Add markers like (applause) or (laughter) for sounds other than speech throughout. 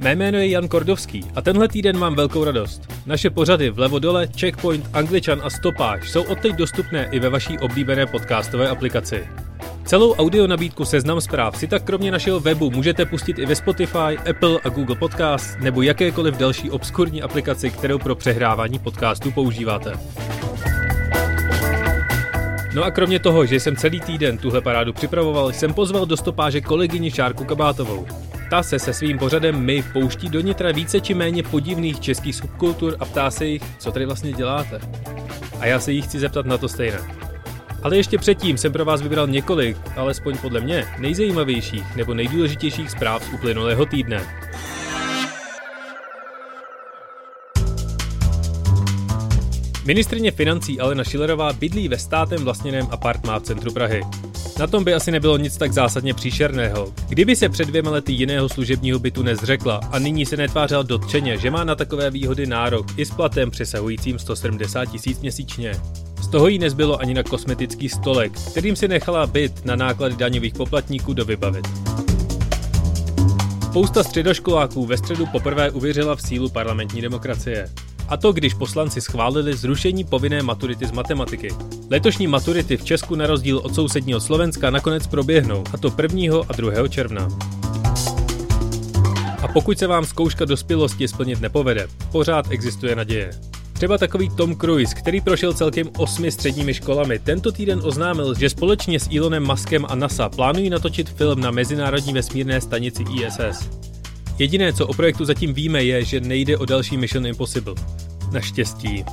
Mé jméno je Jan Kordovský a tenhle týden mám velkou radost. Naše pořady vlevo dole, Checkpoint, Angličan a Stopáž jsou odteď dostupné i ve vaší oblíbené podcastové aplikaci. Celou audio nabídku Seznam zpráv si tak kromě našeho webu můžete pustit i ve Spotify, Apple a Google Podcast nebo jakékoliv další obskurní aplikaci, kterou pro přehrávání podcastů používáte. No a kromě toho, že jsem celý týden tuhle parádu připravoval, jsem pozval do stopáže kolegyni Šárku Kabátovou. Ta se se svým pořadem My pouští do nitra více či méně podivných českých subkultur a ptá se jich, co tady vlastně děláte. A já se jí chci zeptat na to stejné. Ale ještě předtím jsem pro vás vybral několik, alespoň podle mě, nejzajímavějších nebo nejdůležitějších zpráv z uplynulého týdne. Ministrině financí Alena Šilerová bydlí ve státem vlastněném apartmá v centru Prahy. Na tom by asi nebylo nic tak zásadně příšerného. Kdyby se před dvěma lety jiného služebního bytu nezřekla a nyní se netvářela dotčeně, že má na takové výhody nárok i s platem přesahujícím 170 tisíc měsíčně. Z toho jí nezbylo ani na kosmetický stolek, kterým si nechala byt na náklady daňových poplatníků dovybavit. Spousta středoškoláků ve středu poprvé uvěřila v sílu parlamentní demokracie. A to, když poslanci schválili zrušení povinné maturity z matematiky. Letošní maturity v Česku na rozdíl od sousedního Slovenska nakonec proběhnou, a to 1. a 2. června. A pokud se vám zkouška dospělosti splnit nepovede, pořád existuje naděje. Třeba takový Tom Cruise, který prošel celkem osmi středními školami, tento týden oznámil, že společně s Elonem Muskem a NASA plánují natočit film na Mezinárodní vesmírné stanici ISS. Jediné, co o projektu zatím víme, je, že nejde o další Mission Impossible. Naštěstí.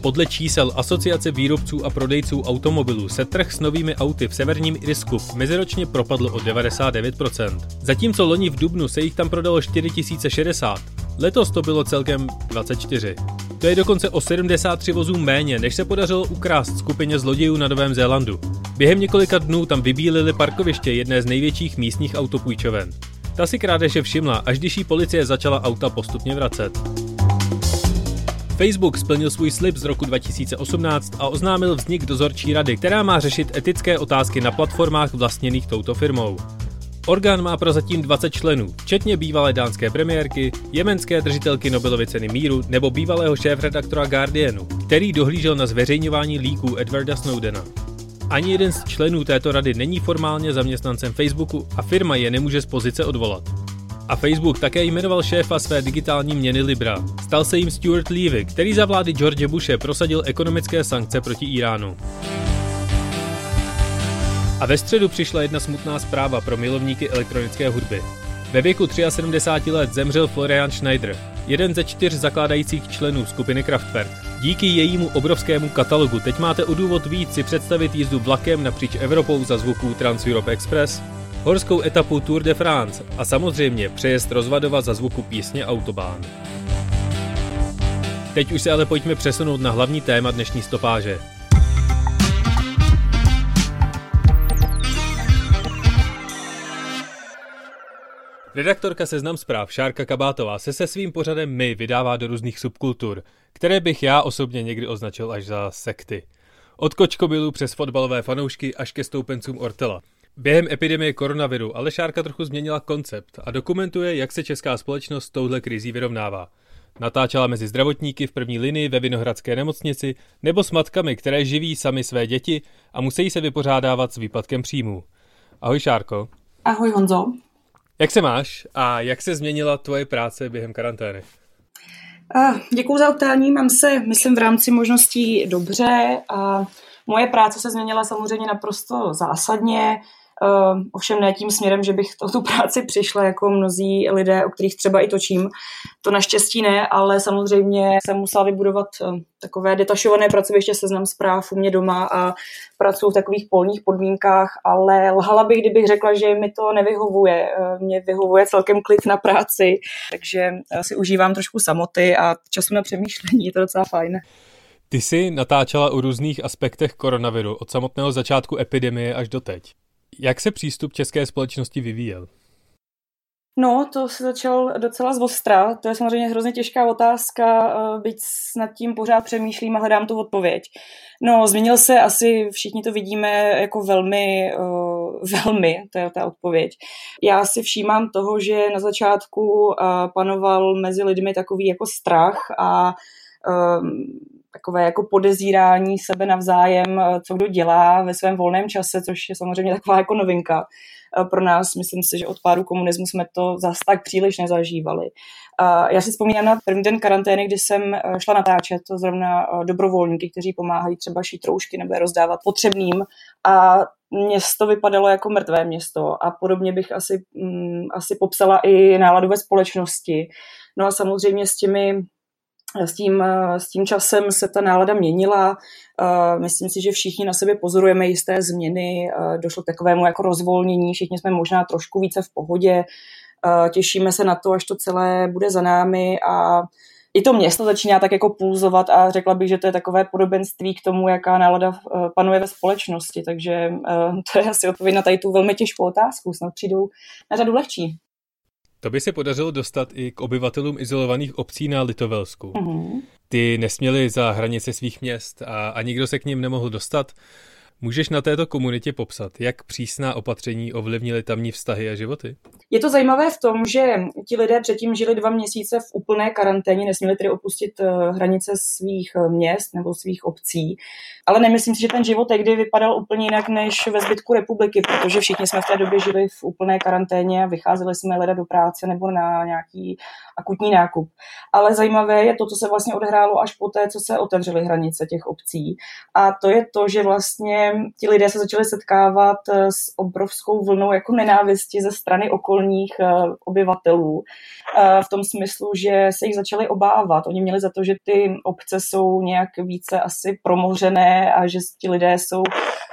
Podle čísel Asociace výrobců a prodejců automobilů se trh s novými auty v severním Irsku meziročně propadl o 99%. Zatímco loni v Dubnu se jich tam prodalo 4060, letos to bylo celkem 24. To je dokonce o 73 vozů méně, než se podařilo ukrást skupině zlodějů na Novém Zélandu. Během několika dnů tam vybílili parkoviště jedné z největších místních autopůjčoven. Ta si krádeže všimla, až když jí policie začala auta postupně vracet. Facebook splnil svůj slib z roku 2018 a oznámil vznik dozorčí rady, která má řešit etické otázky na platformách vlastněných touto firmou. Orgán má prozatím 20 členů, včetně bývalé dánské premiérky, jemenské držitelky Nobelovy ceny míru nebo bývalého šéf-redaktora Guardianu, který dohlížel na zveřejňování líků Edwarda Snowdena. Ani jeden z členů této rady není formálně zaměstnancem Facebooku a firma je nemůže z pozice odvolat. A Facebook také jmenoval šéfa své digitální měny Libra. Stal se jim Stuart Levy, který za vlády George Bushe prosadil ekonomické sankce proti Iránu. A ve středu přišla jedna smutná zpráva pro milovníky elektronické hudby. Ve věku 73 let zemřel Florian Schneider, jeden ze čtyř zakládajících členů skupiny Kraftwerk. Díky jejímu obrovskému katalogu teď máte o důvod víc si představit jízdu vlakem napříč Evropou za zvuků Trans Europe Express, horskou etapu Tour de France a samozřejmě přejezd rozvadova za zvuku písně Autobahn. Teď už se ale pojďme přesunout na hlavní téma dnešní stopáže. Redaktorka Seznam zpráv Šárka Kabátová se se svým pořadem My vydává do různých subkultur, které bych já osobně někdy označil až za sekty. Od kočkobylů přes fotbalové fanoušky až ke stoupencům Ortela. Během epidemie koronaviru ale Šárka trochu změnila koncept a dokumentuje, jak se česká společnost s touhle krizí vyrovnává. Natáčela mezi zdravotníky v první linii ve Vinohradské nemocnici nebo s matkami, které živí sami své děti a musí se vypořádávat s výpadkem příjmů. Ahoj Šárko. Ahoj Honzo. Jak se máš a jak se změnila tvoje práce během karantény? Děkuji za otázání, mám se, myslím, v rámci možností dobře a moje práce se změnila samozřejmě naprosto zásadně. Uh, ovšem ne tím směrem, že bych o tu práci přišla jako mnozí lidé, o kterých třeba i točím. To naštěstí ne, ale samozřejmě jsem musela vybudovat uh, takové detašované pracoviště seznam zpráv u mě doma a pracuji v takových polních podmínkách, ale lhala bych, kdybych řekla, že mi to nevyhovuje. Uh, mě vyhovuje celkem klid na práci, takže si užívám trošku samoty a času na přemýšlení, je to docela fajn. Ty jsi natáčela o různých aspektech koronaviru od samotného začátku epidemie až do teď. Jak se přístup české společnosti vyvíjel? No, to se začal docela zvostra. To je samozřejmě hrozně těžká otázka, eh, byť nad tím pořád přemýšlím a hledám tu odpověď. No, změnil se asi, všichni to vidíme jako velmi, uh, (laughs) velmi, to je ta odpověď. Já si všímám toho, že na začátku uh, panoval mezi lidmi takový jako strach a um, takové jako podezírání sebe navzájem, eh, co kdo dělá ve svém volném čase, což je samozřejmě taková jako novinka eh, pro nás. Myslím si, že od páru komunismu jsme to zase tak příliš nezažívali. Já si vzpomínám na první den karantény, kdy jsem eh, šla natáčet to zrovna dobrovolníky, kteří pomáhají třeba šít roušky nebo je rozdávat potřebným a město vypadalo jako mrtvé město a podobně bych asi, mm, asi popsala i náladu ve společnosti. No a samozřejmě s těmi s tím, s tím časem se ta nálada měnila. Myslím si, že všichni na sebe pozorujeme jisté změny. Došlo k takovému jako rozvolnění, všichni jsme možná trošku více v pohodě. Těšíme se na to, až to celé bude za námi a i to město začíná tak jako pulzovat a řekla bych, že to je takové podobenství k tomu, jaká nálada panuje ve společnosti. Takže (laughs) to je asi odpověď na tady tu velmi těžkou otázku. Snad přijdou na řadu lehčí. To by se podařilo dostat i k obyvatelům izolovaných obcí na Litovelsku. Mm-hmm. Ty nesměli za hranice svých měst a, a nikdo se k ním nemohl dostat. Můžeš na této komunitě popsat, jak přísná opatření ovlivnily tamní vztahy a životy? Je to zajímavé v tom, že ti lidé předtím žili dva měsíce v úplné karanténě, nesměli tedy opustit eh, hranice svých eh, měst nebo svých obcí. Ale nemyslím si, že ten život tehdy vypadal úplně jinak než ve zbytku republiky, protože všichni jsme v té době žili v úplné karanténě a vycházeli jsme leda do práce nebo na nějaký akutní nákup. Ale zajímavé je to, co se vlastně odehrálo až po té, co se otevřely hranice těch obcí. A to je to, že vlastně ti lidé se začali setkávat eh, s obrovskou vlnou jako nenávisti ze strany okolních eh, obyvatelů. Eh, v tom smyslu, že se jich začali obávat. Oni měli za to, že ty obce jsou nějak více asi promořené a že ti lidé jsou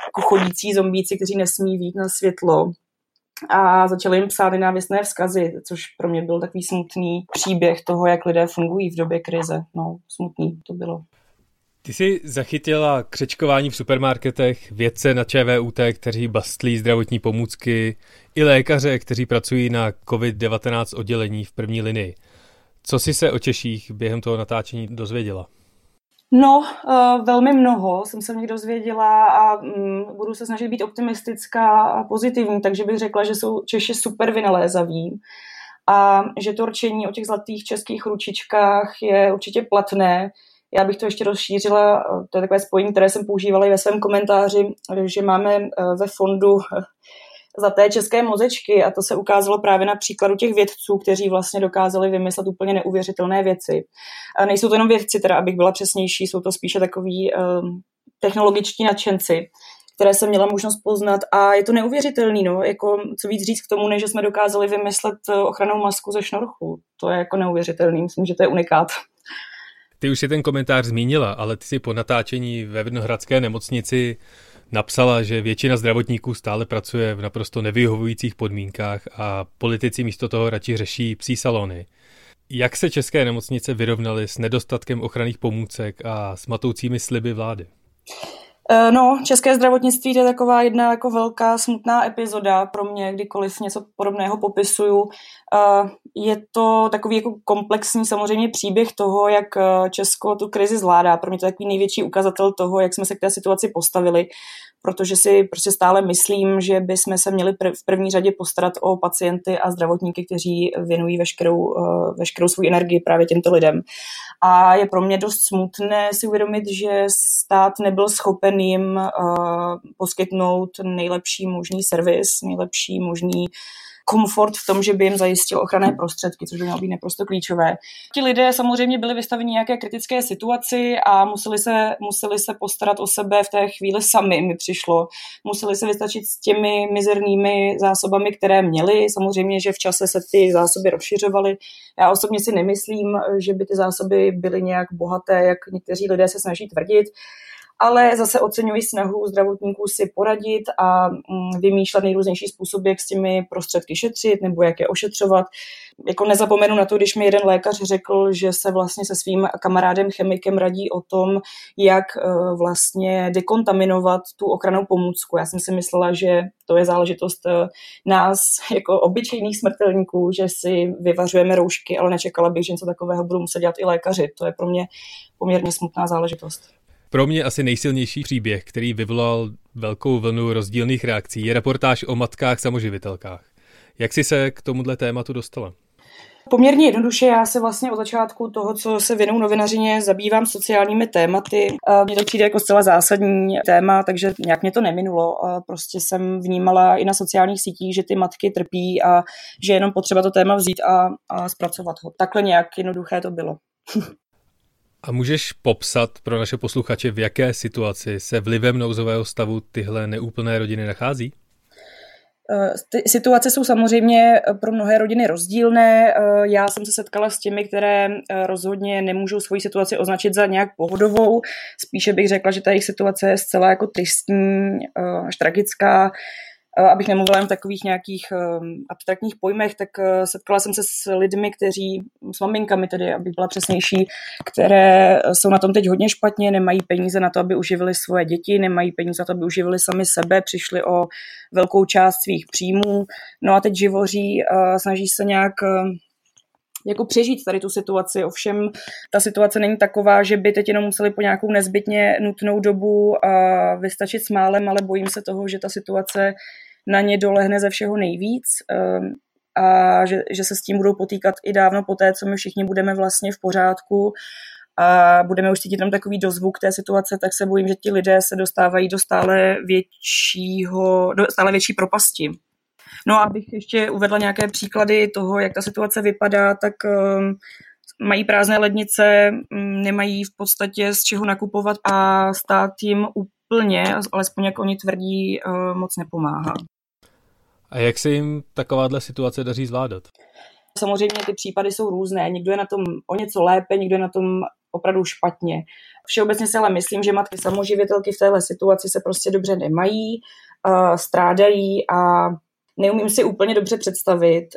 jako chodící zombíci, kteří nesmí vít na světlo a začali jim psát nenávistné vzkazy, což pro mě byl takový smutný příběh toho, jak lidé fungují v době krize. No, smutný to bylo. Ty jsi zachytila křečkování v supermarketech, vědce na ČVUT, kteří bastlí zdravotní pomůcky, i lékaře, kteří pracují na COVID-19 oddělení v první linii. Co jsi se o Češích během toho natáčení dozvěděla? No, uh, velmi mnoho jsem se v nich dozvěděla a um, budu se snažit být optimistická a pozitivní, takže bych řekla, že jsou Češi super vynalézaví a že to rčení o těch zlatých českých ručičkách je určitě platné. Já bych to ještě rozšířila, to je takové spojení, které jsem používala i ve svém komentáři, že máme eh, ve fondu za té české mozečky a to se ukázalo právě na příkladu těch vědců, kteří vlastně dokázali vymyslet úplně neuvěřitelné věci. A nejsou to jenom vědci, teda abych byla přesnější, jsou to spíše takový um, technologičtí nadšenci, které jsem měla možnost poznat a je to neuvěřitelný, no, jako co víc říct k tomu, než že jsme dokázali vymyslet eh, ochranou masku ze šnorchu. To je jako neuvěřitelný, myslím, že to je unikát. Ty už si ten komentář zmínila, ale ty si po natáčení ve Vinohradské nemocnici napsala, že většina zdravotníků stále pracuje v naprosto nevyhovujících podmínkách a politici místo toho radši řeší psí salony. Jak se české nemocnice vyrovnaly s nedostatkem ochranných pomůcek a s matoucími sliby vlády? Eh, no, české zdravotnictví to je taková jedna jako velká smutná epizoda pro mě, kdykoliv něco podobného popisuju. Eh, je to takový jako komplexní samozřejmě příběh toho, jak eh, Česko tu krizi zvládá. Pro mě to je takový největší ukazatel toho, jak jsme se k té situaci postavili protože si prostě stále myslím, že bychom se měli v první řadě postarat o pacienty a zdravotníky, kteří věnují veškerou, veškerou svou energii právě těmto lidem. A je pro mě dost smutné si uvědomit, že stát nebyl schopen jim eh, poskytnout nejlepší možný servis, nejlepší možný komfort v tom, že by jim zajistil ochranné prostředky, což by mělo být naprosto klíčové. Ti lidé samozřejmě byli vystaveni nějaké kritické situaci a museli se, museli se postarat o sebe v té chvíli sami, mi přišlo. Museli se vystačit s těmi mizernými zásobami, které měli. Samozřejmě, že v čase se ty zásoby rozšiřovaly. Já osobně si nemyslím, že by ty zásoby byly nějak bohaté, jak někteří lidé se snaží tvrdit ale zase oceňuji snahu zdravotníků si poradit a mm, vymýšlet nejrůznější způsoby, jak s těmi prostředky šetřit nebo jak je ošetřovat. Jako nezapomenu na to, když mi jeden lékař řekl, že se vlastně se svým kamarádem chemikem radí o tom, jak e, vlastně dekontaminovat tu ochranou pomůcku. Já jsem si myslela, že to je záležitost e, nás jako obyčejných smrtelníků, že si vyvařujeme roušky, ale nečekala bych, že něco takového budou muset dělat i lékaři. To je pro mě poměrně smutná záležitost. Pro mě asi nejsilnější příběh, který vyvolal velkou vlnu rozdílných reakcí, je reportáž o matkách samoživitelkách. Jak jsi se k tomuhle tématu dostala? Poměrně jednoduše, já se vlastně od začátku toho, co se věnou novinařině, zabývám sociálními tématy. Mně to přijde jako zcela zásadní téma, takže nějak mě to neminulo. Prostě jsem vnímala i na sociálních sítích, že ty matky trpí a že je jenom potřeba to téma vzít a, a zpracovat ho. Takhle nějak jednoduché to bylo. (laughs) A můžeš popsat pro naše posluchače, v jaké situaci se vlivem nouzového stavu tyhle neúplné rodiny nachází? Eh, ty situace jsou samozřejmě pro mnohé rodiny rozdílné. Eh, já jsem se setkala s těmi, které eh, rozhodně nemůžou svoji situaci označit za nějak pohodovou. Spíše bych řekla, že ta jejich situace je zcela jako tristní, až tragická abych nemluvila jen v takových nějakých ehm, abstraktních pojmech, tak eh, setkala jsem se s lidmi, kteří, s maminkami tedy, abych byla přesnější, které jsou na tom teď hodně špatně, nemají peníze na to, aby uživili svoje děti, nemají peníze na to, aby uživili sami sebe, přišli o velkou část svých příjmů, no a teď živoří, snaží se nějak ehm, jako přežít tady tu situaci. Ovšem ta situace není taková, že by teď jenom museli po nějakou nezbytně nutnou dobu vystačit s málem, ale bojím se toho, že ta situace na ně dolehne ze všeho nejvíc ehm, a že, že se s tím budou potýkat i dávno poté, co my všichni budeme vlastně v pořádku a budeme už cítit tam takový dozvuk té situace, tak se bojím, že ti lidé se dostávají do stále většího, do stále větší propasti. No a abych ještě uvedla nějaké příklady toho, jak ta situace vypadá, tak um, mají prázdné lednice, um, nemají v podstatě z čeho nakupovat a stát jim úplně, alespoň jak oni tvrdí, uh, moc nepomáhá. A jak se jim takováhle situace daří zvládat? Samozřejmě ty případy jsou různé. Někdo je na tom o něco lépe, někdo je na tom opravdu špatně. Všeobecně si ale myslím, že matky samoživitelky v téhle situaci se prostě dobře nemají, uh, strádají a neumím si úplně dobře představit,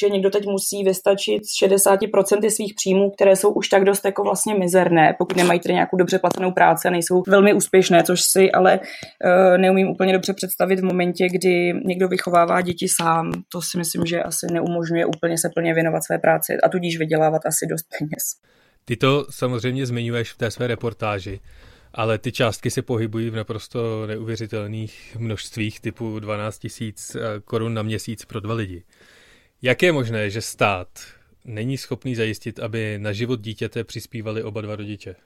že někdo teď musí vystačit z 60% svých příjmů, které jsou už tak dost jako vlastně mizerné, pokud nemají tedy nějakou dobře placenou práci a nejsou velmi úspěšné, což si ale uh, neumím úplně dobře představit v momentě, kdy někdo vychovává děti sám. To si myslím, že asi neumožňuje úplně se plně věnovat své práci a tudíž vydělávat asi dost peněz. Ty to samozřejmě zmiňuješ v té své reportáži ale ty částky se pohybují v naprosto neuvěřitelných množstvích typu 12 tisíc eh, korun na měsíc pro dva lidi. Jak je možné, že stát není schopný zajistit, aby na život dítěte přispívali oba dva rodiče?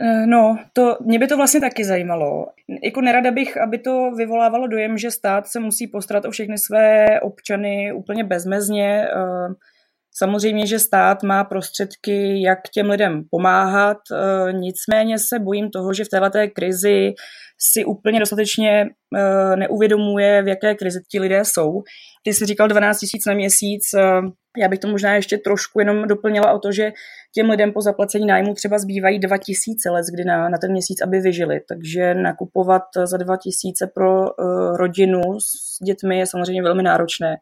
Eh, no, to, mě by to vlastně taky zajímalo. Jako nerada bych, aby to vyvolávalo dojem, že stát se musí postarat o všechny své občany úplně bezmezně. Samozřejmě, že stát má prostředky, jak těm lidem pomáhat, e, nicméně se bojím toho, že v této krizi si úplně dostatečně e, neuvědomuje, v jaké krizi ti lidé jsou. Ty jsi říkal 12 tisíc na měsíc, e, já bych to možná ještě trošku jenom doplnila o to, že těm lidem po zaplacení nájmu třeba zbývají 2 tisíce let, kdy na, na ten měsíc, aby vyžili. Takže nakupovat za 2 tisíce pro rodinu s dětmi je samozřejmě velmi náročné.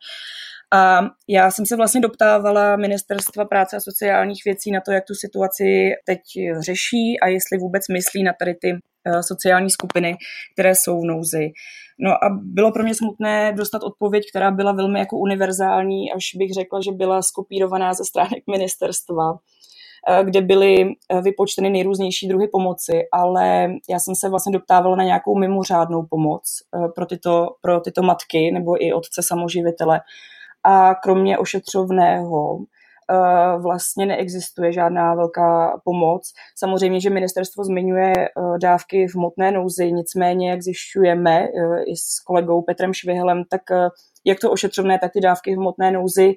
A já jsem se vlastně doptávala Ministerstva práce a sociálních věcí na to, jak tu situaci teď řeší a jestli vůbec myslí na tady ty eh, sociální skupiny, které jsou v nouzi. No a bylo pro mě smutné dostat odpověď, která byla velmi jako univerzální, až bych řekla, že byla skopírovaná ze stránek ministerstva, eh, kde byly eh, vypočteny nejrůznější druhy pomoci, ale já jsem se vlastně doptávala na nějakou mimořádnou pomoc pro tyto, pro tyto matky nebo i otce samoživitele, a kromě ošetřovného uh, vlastně neexistuje žádná velká pomoc. Samozřejmě, že ministerstvo zmiňuje uh, dávky v motné nouzi, nicméně, jak zjišťujeme uh, i s kolegou Petrem Švihlem, tak jak to ošetřovné, tak ty dávky v motné nouzi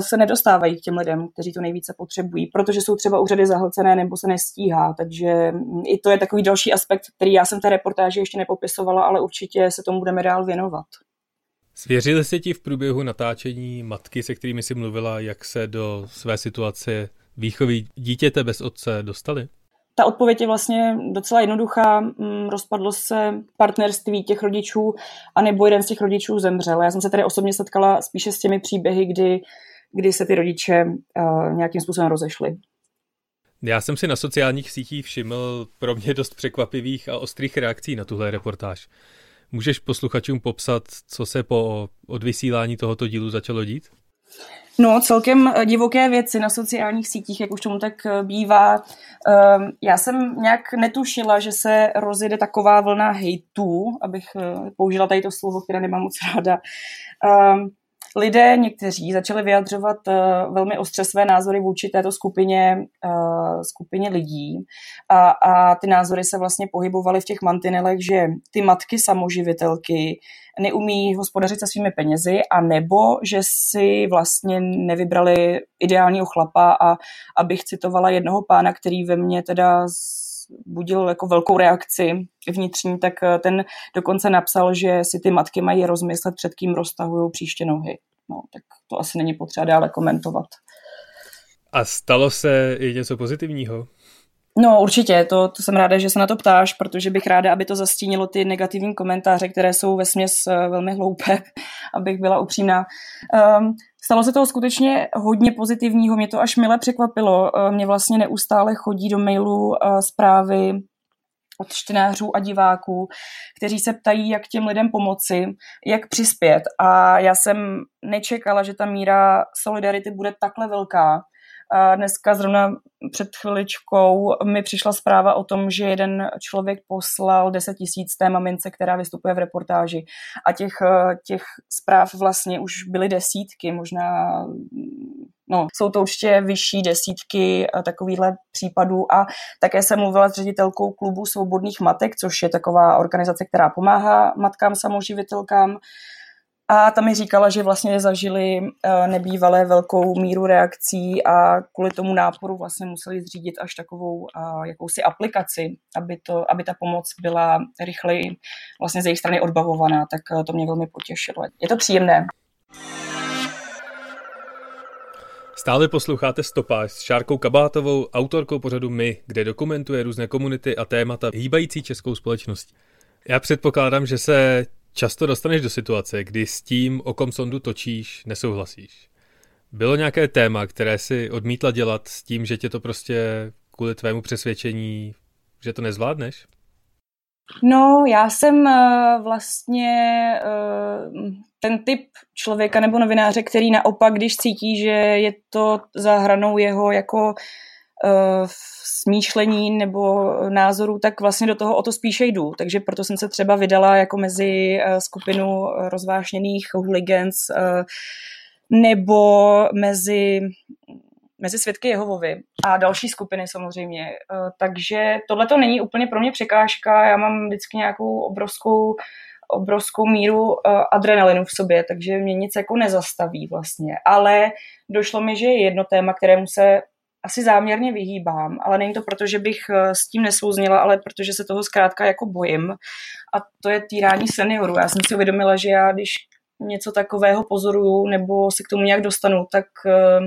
se nedostávají k těm lidem, kteří to nejvíce potřebují, protože jsou třeba úřady zahlcené nebo se nestíhá. Takže mm, i to je takový další aspekt, který já jsem té reportáži ještě nepopisovala, ale určitě se tomu budeme dál věnovat. Svěřili se ti v průběhu natáčení matky, se kterými jsi mluvila, jak se do své situace výchovy dítěte bez otce dostali? Ta odpověď je vlastně docela jednoduchá. Mm, rozpadlo se partnerství těch rodičů a nebo jeden z těch rodičů zemřel. Já jsem se tady osobně setkala spíše s těmi příběhy, kdy, kdy se ty rodiče uh, nějakým způsobem rozešli. Já jsem si na sociálních sítích všiml pro mě dost překvapivých a ostrých reakcí na tuhle reportáž. Můžeš posluchačům popsat, co se po odvysílání tohoto dílu začalo dít? No, celkem eh, divoké věci na sociálních sítích, jak už tomu tak eh, bývá. Ehm, já jsem nějak netušila, že se rozjede taková vlna hejtů, abych eh, použila tady to slovo, které nemám moc ráda. Lidé někteří začali vyjadřovat uh, velmi ostře své názory vůči této skupině, uh, skupině lidí. A, a ty názory se vlastně pohybovaly v těch mantinelech, že ty matky samoživitelky neumí hospodařit se svými penězi a nebo že si vlastně nevybrali ideálního chlapa a abych citovala jednoho pána, který ve mně teda budil jako velkou reakci vnitřní, tak eh, ten dokonce napsal, že si ty matky mají rozmyslet, před kým roztahují příště nohy. No, tak to asi není potřeba dále komentovat. A stalo se i něco pozitivního? No určitě, to, to jsem ráda, že se na to ptáš, protože bych ráda, aby to zastínilo ty negativní komentáře, které jsou ve směs eh, velmi hloupé, (laughs) abych byla upřímná. Um, stalo se toho skutečně hodně pozitivního, mě to až mile překvapilo. Uh, mě vlastně neustále chodí do mailu uh, zprávy od čtenářů a diváků, kteří se ptají, jak těm lidem pomoci, jak přispět. A já jsem nečekala, že ta míra solidarity bude takhle velká. A dneska zrovna před chviličkou mi přišla zpráva o tom, že jeden člověk poslal 10 tisíc té mamince, která vystupuje v reportáži. A těch, těch zpráv vlastně už byly desítky, možná No, jsou to určitě vyšší desítky takovýchhle případů a také jsem mluvila s ředitelkou klubu Svobodných matek, což je taková organizace, která pomáhá matkám samoživitelkám. A tam mi říkala, že vlastně zažili e, nebývalé velkou míru reakcí a kvůli tomu náporu vlastně museli zřídit až takovou e, jakousi aplikaci, aby, to, aby ta pomoc byla rychleji vlastně z jejich strany odbavovaná, tak e, to mě velmi potěšilo. Je to příjemné. Stále posloucháte Stopáž s Šárkou Kabátovou, autorkou pořadu My, kde dokumentuje různé komunity a témata hýbající českou společnost. Já předpokládám, že se často dostaneš do situace, kdy s tím, o kom sondu točíš, nesouhlasíš. Bylo nějaké téma, které si odmítla dělat s tím, že tě to prostě kvůli tvému přesvědčení, že to nezvládneš? No, já jsem uh, vlastně uh, ten typ člověka nebo novináře, který naopak, když cítí, že je to za hranou jeho jako smýšlení nebo názoru, tak vlastně do toho o to spíše jdu. Takže proto jsem se třeba vydala jako mezi uh, skupinu rozvášněných hooligans uh, nebo mezi mezi svědky Jehovovi a další skupiny samozřejmě. Takže tohle to není úplně pro mě překážka. Já mám vždycky nějakou obrovskou obrovskou míru adrenalinu v sobě, takže mě nic jako nezastaví vlastně. Ale došlo mi, že je jedno téma, kterému se asi záměrně vyhýbám, ale není to proto, že bych uh, s tím nesouznila, ale protože se toho zkrátka jako bojím. A to je týrání seniorů. Já jsem si uvědomila, že já, když něco takového pozoruju nebo se k tomu nějak dostanu, tak uh,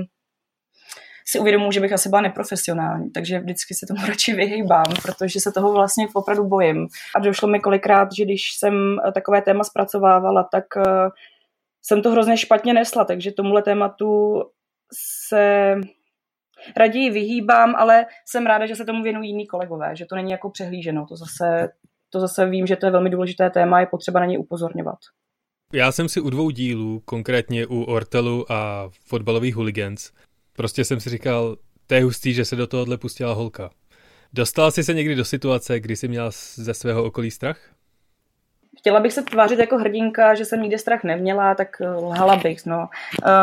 si uvědomuji, že bych asi byla neprofesionální, takže vždycky se tomu (laughs) radši vyhýbám, protože se toho vlastně opravdu bojím. A došlo mi kolikrát, že když jsem eh, takové téma zpracovávala, tak eh, jsem to hrozně špatně nesla, takže tomuhle tématu se raději vyhýbám, ale jsem ráda, že se tomu věnují jiní kolegové, že to není jako přehlíženo. To zase, to zase vím, že to je velmi důležité téma, je potřeba na něj upozorňovat. Já jsem si u dvou dílů, konkrétně u Ortelu a fotbalových hooligans, Prostě jsem si říkal, to je hustý, že se do tohohle pustila holka. Dostal jsi se někdy do situace, kdy jsi měl ze svého okolí strach? chtěla bych se tvářit jako hrdinka, že jsem nikdy strach neměla, tak lhala bych, no.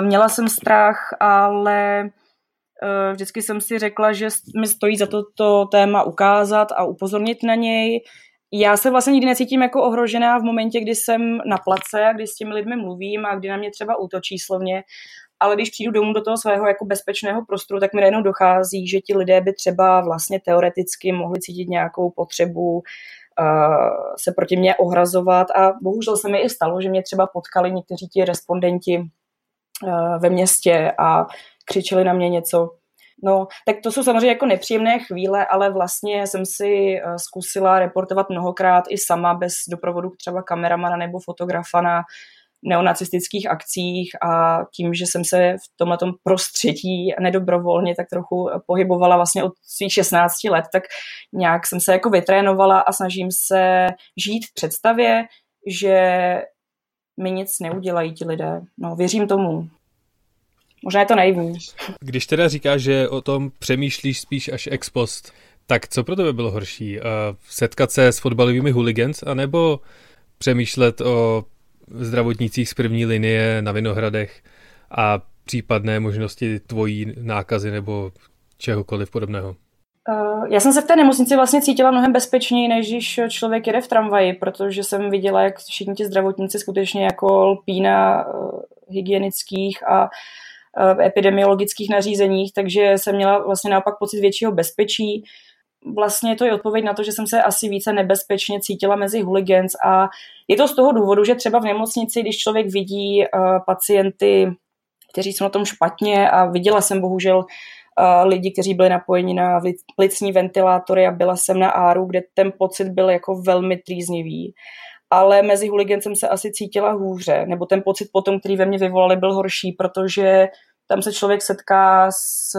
Měla jsem strach, ale vždycky jsem si řekla, že mi stojí za to to téma ukázat a upozornit na něj. Já se vlastně nikdy necítím jako ohrožená v momentě, kdy jsem na place, kdy s těmi lidmi mluvím a kdy na mě třeba útočí slovně ale když přijdu domů do toho svého jako bezpečného prostoru, tak mi najednou dochází, že ti lidé by třeba vlastně teoreticky mohli cítit nějakou potřebu uh, se proti mě ohrazovat a bohužel se mi i stalo, že mě třeba potkali někteří ti respondenti uh, ve městě a křičeli na mě něco. No, tak to jsou samozřejmě jako nepříjemné chvíle, ale vlastně jsem si uh, zkusila reportovat mnohokrát i sama bez doprovodu třeba kameramana nebo fotografa na neonacistických akcích a tím, že jsem se v tomhle prostředí nedobrovolně tak trochu pohybovala vlastně od svých 16 let, tak nějak jsem se jako vytrénovala a snažím se žít v představě, že mi nic neudělají ti lidé. No, věřím tomu. Možná je to naivní. Když teda říkáš, že o tom přemýšlíš spíš až ex post, tak co pro tebe bylo horší? Setkat se s fotbalovými hooligans, anebo přemýšlet o zdravotnících z první linie na Vinohradech a případné možnosti tvojí nákazy nebo čehokoliv podobného? Eh, já jsem se v té nemocnici vlastně cítila mnohem bezpečněji, než když člověk jede v tramvaji, protože jsem viděla, jak všichni ti zdravotníci skutečně jako lpí na eh, hygienických a eh, epidemiologických nařízeních, takže jsem měla vlastně naopak pocit většího bezpečí vlastně to je odpověď na to, že jsem se asi více nebezpečně cítila mezi hooligans a je to z toho důvodu, že třeba v nemocnici, když člověk vidí uh, pacienty, kteří jsou na tom špatně a viděla jsem bohužel uh, lidi, kteří byli napojeni na plicní ventilátory a byla jsem na áru, kde ten pocit byl jako velmi trýznivý. Ale mezi huligancem se asi cítila hůře, nebo ten pocit potom, který ve mně vyvolali, byl horší, protože tam se člověk setká s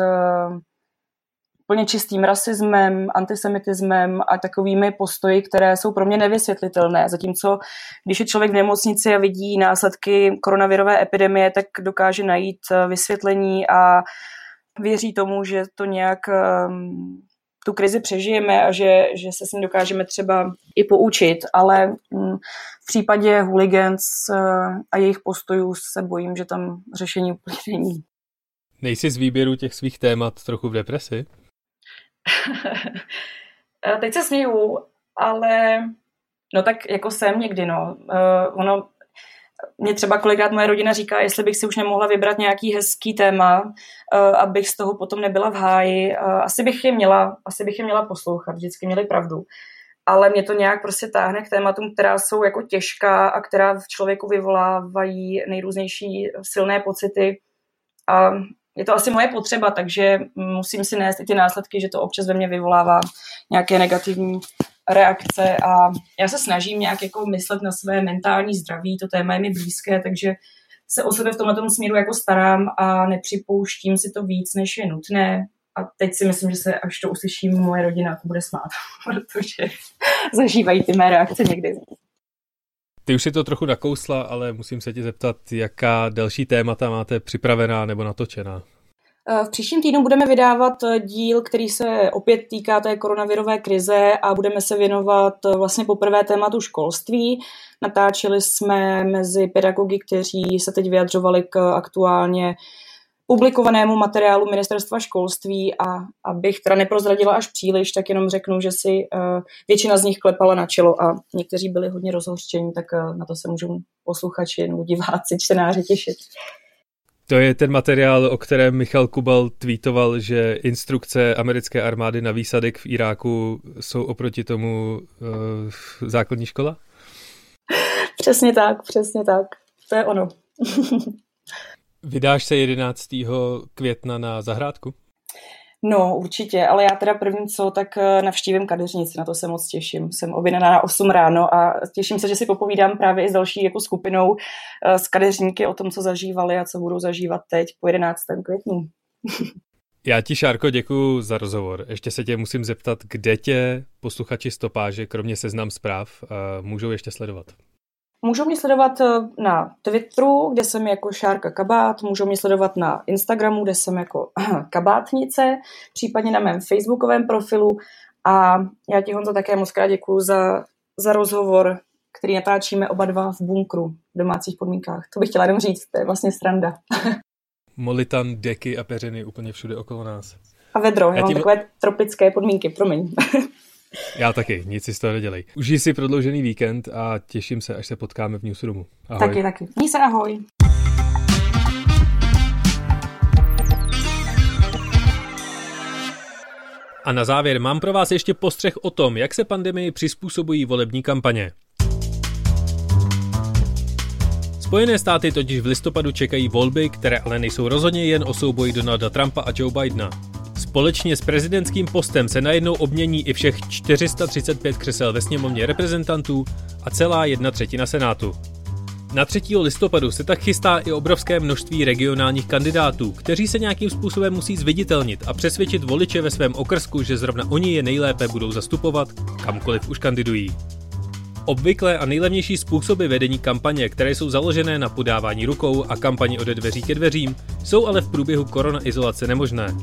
úplně čistým rasismem, antisemitismem a takovými postoji, které jsou pro mě nevysvětlitelné. Zatímco, když je člověk v nemocnici a vidí následky koronavirové epidemie, tak dokáže najít eh, vysvětlení a věří tomu, že to nějak um, tu krizi přežijeme a že, že se s ní dokážeme třeba i poučit, ale um, v případě hooligans uh, a jejich postojů se bojím, že tam řešení úplně není. Nejsi z výběru těch svých témat trochu v depresi? (laughs) Eh, teď se směju, ale no tak jako jsem někdy, no. Uh, ono, mě třeba kolikrát moje rodina říká, jestli bych si už nemohla vybrat nějaký hezký téma, uh, abych z toho potom nebyla v háji. Uh, asi bych je měla, asi bych je měla poslouchat, vždycky měli pravdu. Ale mě to nějak prostě táhne k tématům, která jsou jako těžká a která v člověku vyvolávají nejrůznější silné pocity. A je to asi moje potřeba, takže musím si nést i ty následky, že to občas ve mně vyvolává nějaké negativní reakce a já se snažím nějak jako myslet na své mentální zdraví, to téma je mi blízké, takže se o sebe v tomhle směru jako starám a nepřipouštím si to víc, než je nutné. A teď si myslím, že se až to uslyším moje rodina, to bude smát, (laughs) protože zažívají ty mé reakce někdy. Ty už si to trochu nakousla, ale musím se ti zeptat, jaká další témata máte připravená nebo natočená? Eh, v příštím týdnu budeme vydávat eh, díl, který se opět týká té koronavirové krize a budeme se věnovat eh, vlastně poprvé tématu školství. Natáčeli jsme mezi pedagogy, kteří se teď vyjadřovali k aktuálně publikovanému materiálu ministerstva školství a abych teda neprozradila až příliš, tak jenom řeknu, že si většina z nich klepala na čelo a někteří byli hodně rozhořčení, tak na to se můžou posluchači nebo diváci, čtenáři těšit. To je ten materiál, o kterém Michal Kubal tweetoval, že instrukce americké armády na výsadek v Iráku jsou oproti tomu uh, základní škola? Přesně tak, přesně tak. To je ono. (laughs) Vydáš se 11. května na zahrádku? No, určitě, ale já teda první co, tak eh, navštívím kadeřnici, na to se moc těším. Jsem objednaná na 8 ráno a těším se, že si popovídám právě i s další jako skupinou eh, s kadeřníky o tom, co zažívali a co budou zažívat teď po 11. květnu. (laughs) Já ti, Šárko, děkuji za rozhovor. Ještě se tě musím zeptat, kde tě posluchači stopáže, kromě seznam zpráv, můžou ještě sledovat. Můžou mě sledovat eh, na Twitteru, kde jsem jako Šárka Kabát, můžou mě sledovat na Instagramu, kde jsem jako (clears throat) kabátnice, případně na mém facebookovém profilu a já ti Honzo také moc krát děkuju za, za rozhovor. který natáčíme oba dva v bunkru v domácích podmínkách. To bych chtěla jenom říct, to je vlastně sranda. (laughs) Molitan, deky a peřiny úplně všude okolo nás. A vedro, já, já mám tím... takové tropické podmínky, promiň. (laughs) Já taky, nic si z toho nedělej. Užij si prodloužený víkend a těším se, až se potkáme v Newsroomu. Ahoj. Taky, taky. Měj se ahoj. A na závěr mám pro vás ještě postřeh o tom, jak se pandemii přizpůsobují volební kampaně. Spojené státy totiž v listopadu čekají volby, které ale nejsou rozhodně jen o souboji Donalda Trumpa a Joe Bidena. Společně s prezidentským postem se najednou obmění i všech 435 křesel ve sněmovně reprezentantů a celá jedna třetina senátu. Na 3. listopadu se tak chystá i obrovské množství regionálních kandidátů, kteří se nějakým způsobem musí zviditelnit a přesvědčit voliče ve svém okrsku, že zrovna oni je nejlépe budou zastupovat, kamkoliv už kandidují. Obvyklé a nejlevnější způsoby vedení kampaně, které jsou založené na podávání rukou a kampani ode dveří ke dveřím, jsou ale v průběhu korona izolace nemožné.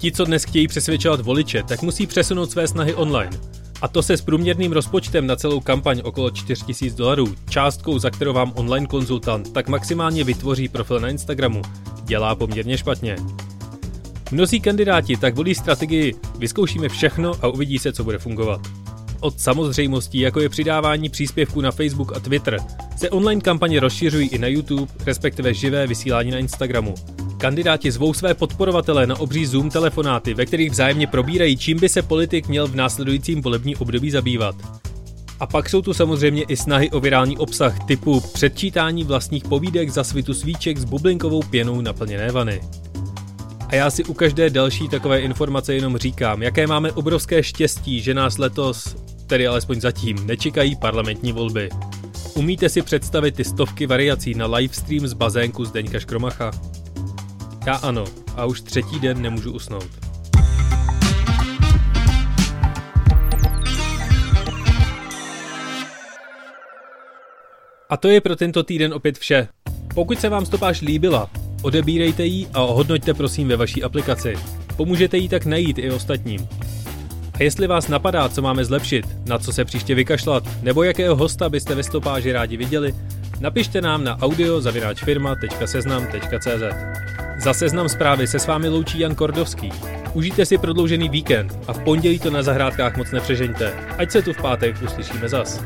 Ti, co dnes chtějí přesvědčovat voliče, tak musí přesunout své snahy online. A to se s průměrným rozpočtem na celou kampaň okolo 4000 dolarů, částkou, za kterou vám online konzultant tak maximálně vytvoří profil na Instagramu, dělá poměrně špatně. Mnozí kandidáti tak volí strategii vyzkoušíme všechno a uvidí se, co bude fungovat. Od samozřejmostí, jako je přidávání příspěvků na Facebook a Twitter, se online kampaně rozšiřují i na YouTube, respektive živé vysílání na Instagramu. Kandidáti zvou své podporovatele na obří Zoom telefonáty, ve kterých vzájemně probírají, čím by se politik měl v následujícím volební období zabývat. A pak jsou tu samozřejmě i snahy o virální obsah typu předčítání vlastních povídek za svitu svíček s bublinkovou pěnou naplněné vany. A já si u každé další takové informace jenom říkám, jaké máme obrovské štěstí, že nás letos, tedy alespoň zatím, nečekají parlamentní volby. Umíte si představit ty stovky variací na livestream z bazénku Zdeňka Škromacha? Já ano, a už třetí den nemůžu usnout. A to je pro tento týden opět vše. Pokud se vám stopáž líbila, odebírejte ji a ohodnoťte prosím ve vaší aplikaci. Pomůžete jí tak najít i ostatním. A jestli vás napadá, co máme zlepšit, na co se příště vykašlat, nebo jakého hosta byste ve stopáži rádi viděli, napište nám na audio.firma.seznam.cz Za seznam zprávy se s vámi loučí Jan Kordovský. Užijte si prodloužený víkend a v pondělí to na zahrádkách moc nepřežeňte. Ať se tu v pátek uslyšíme zas.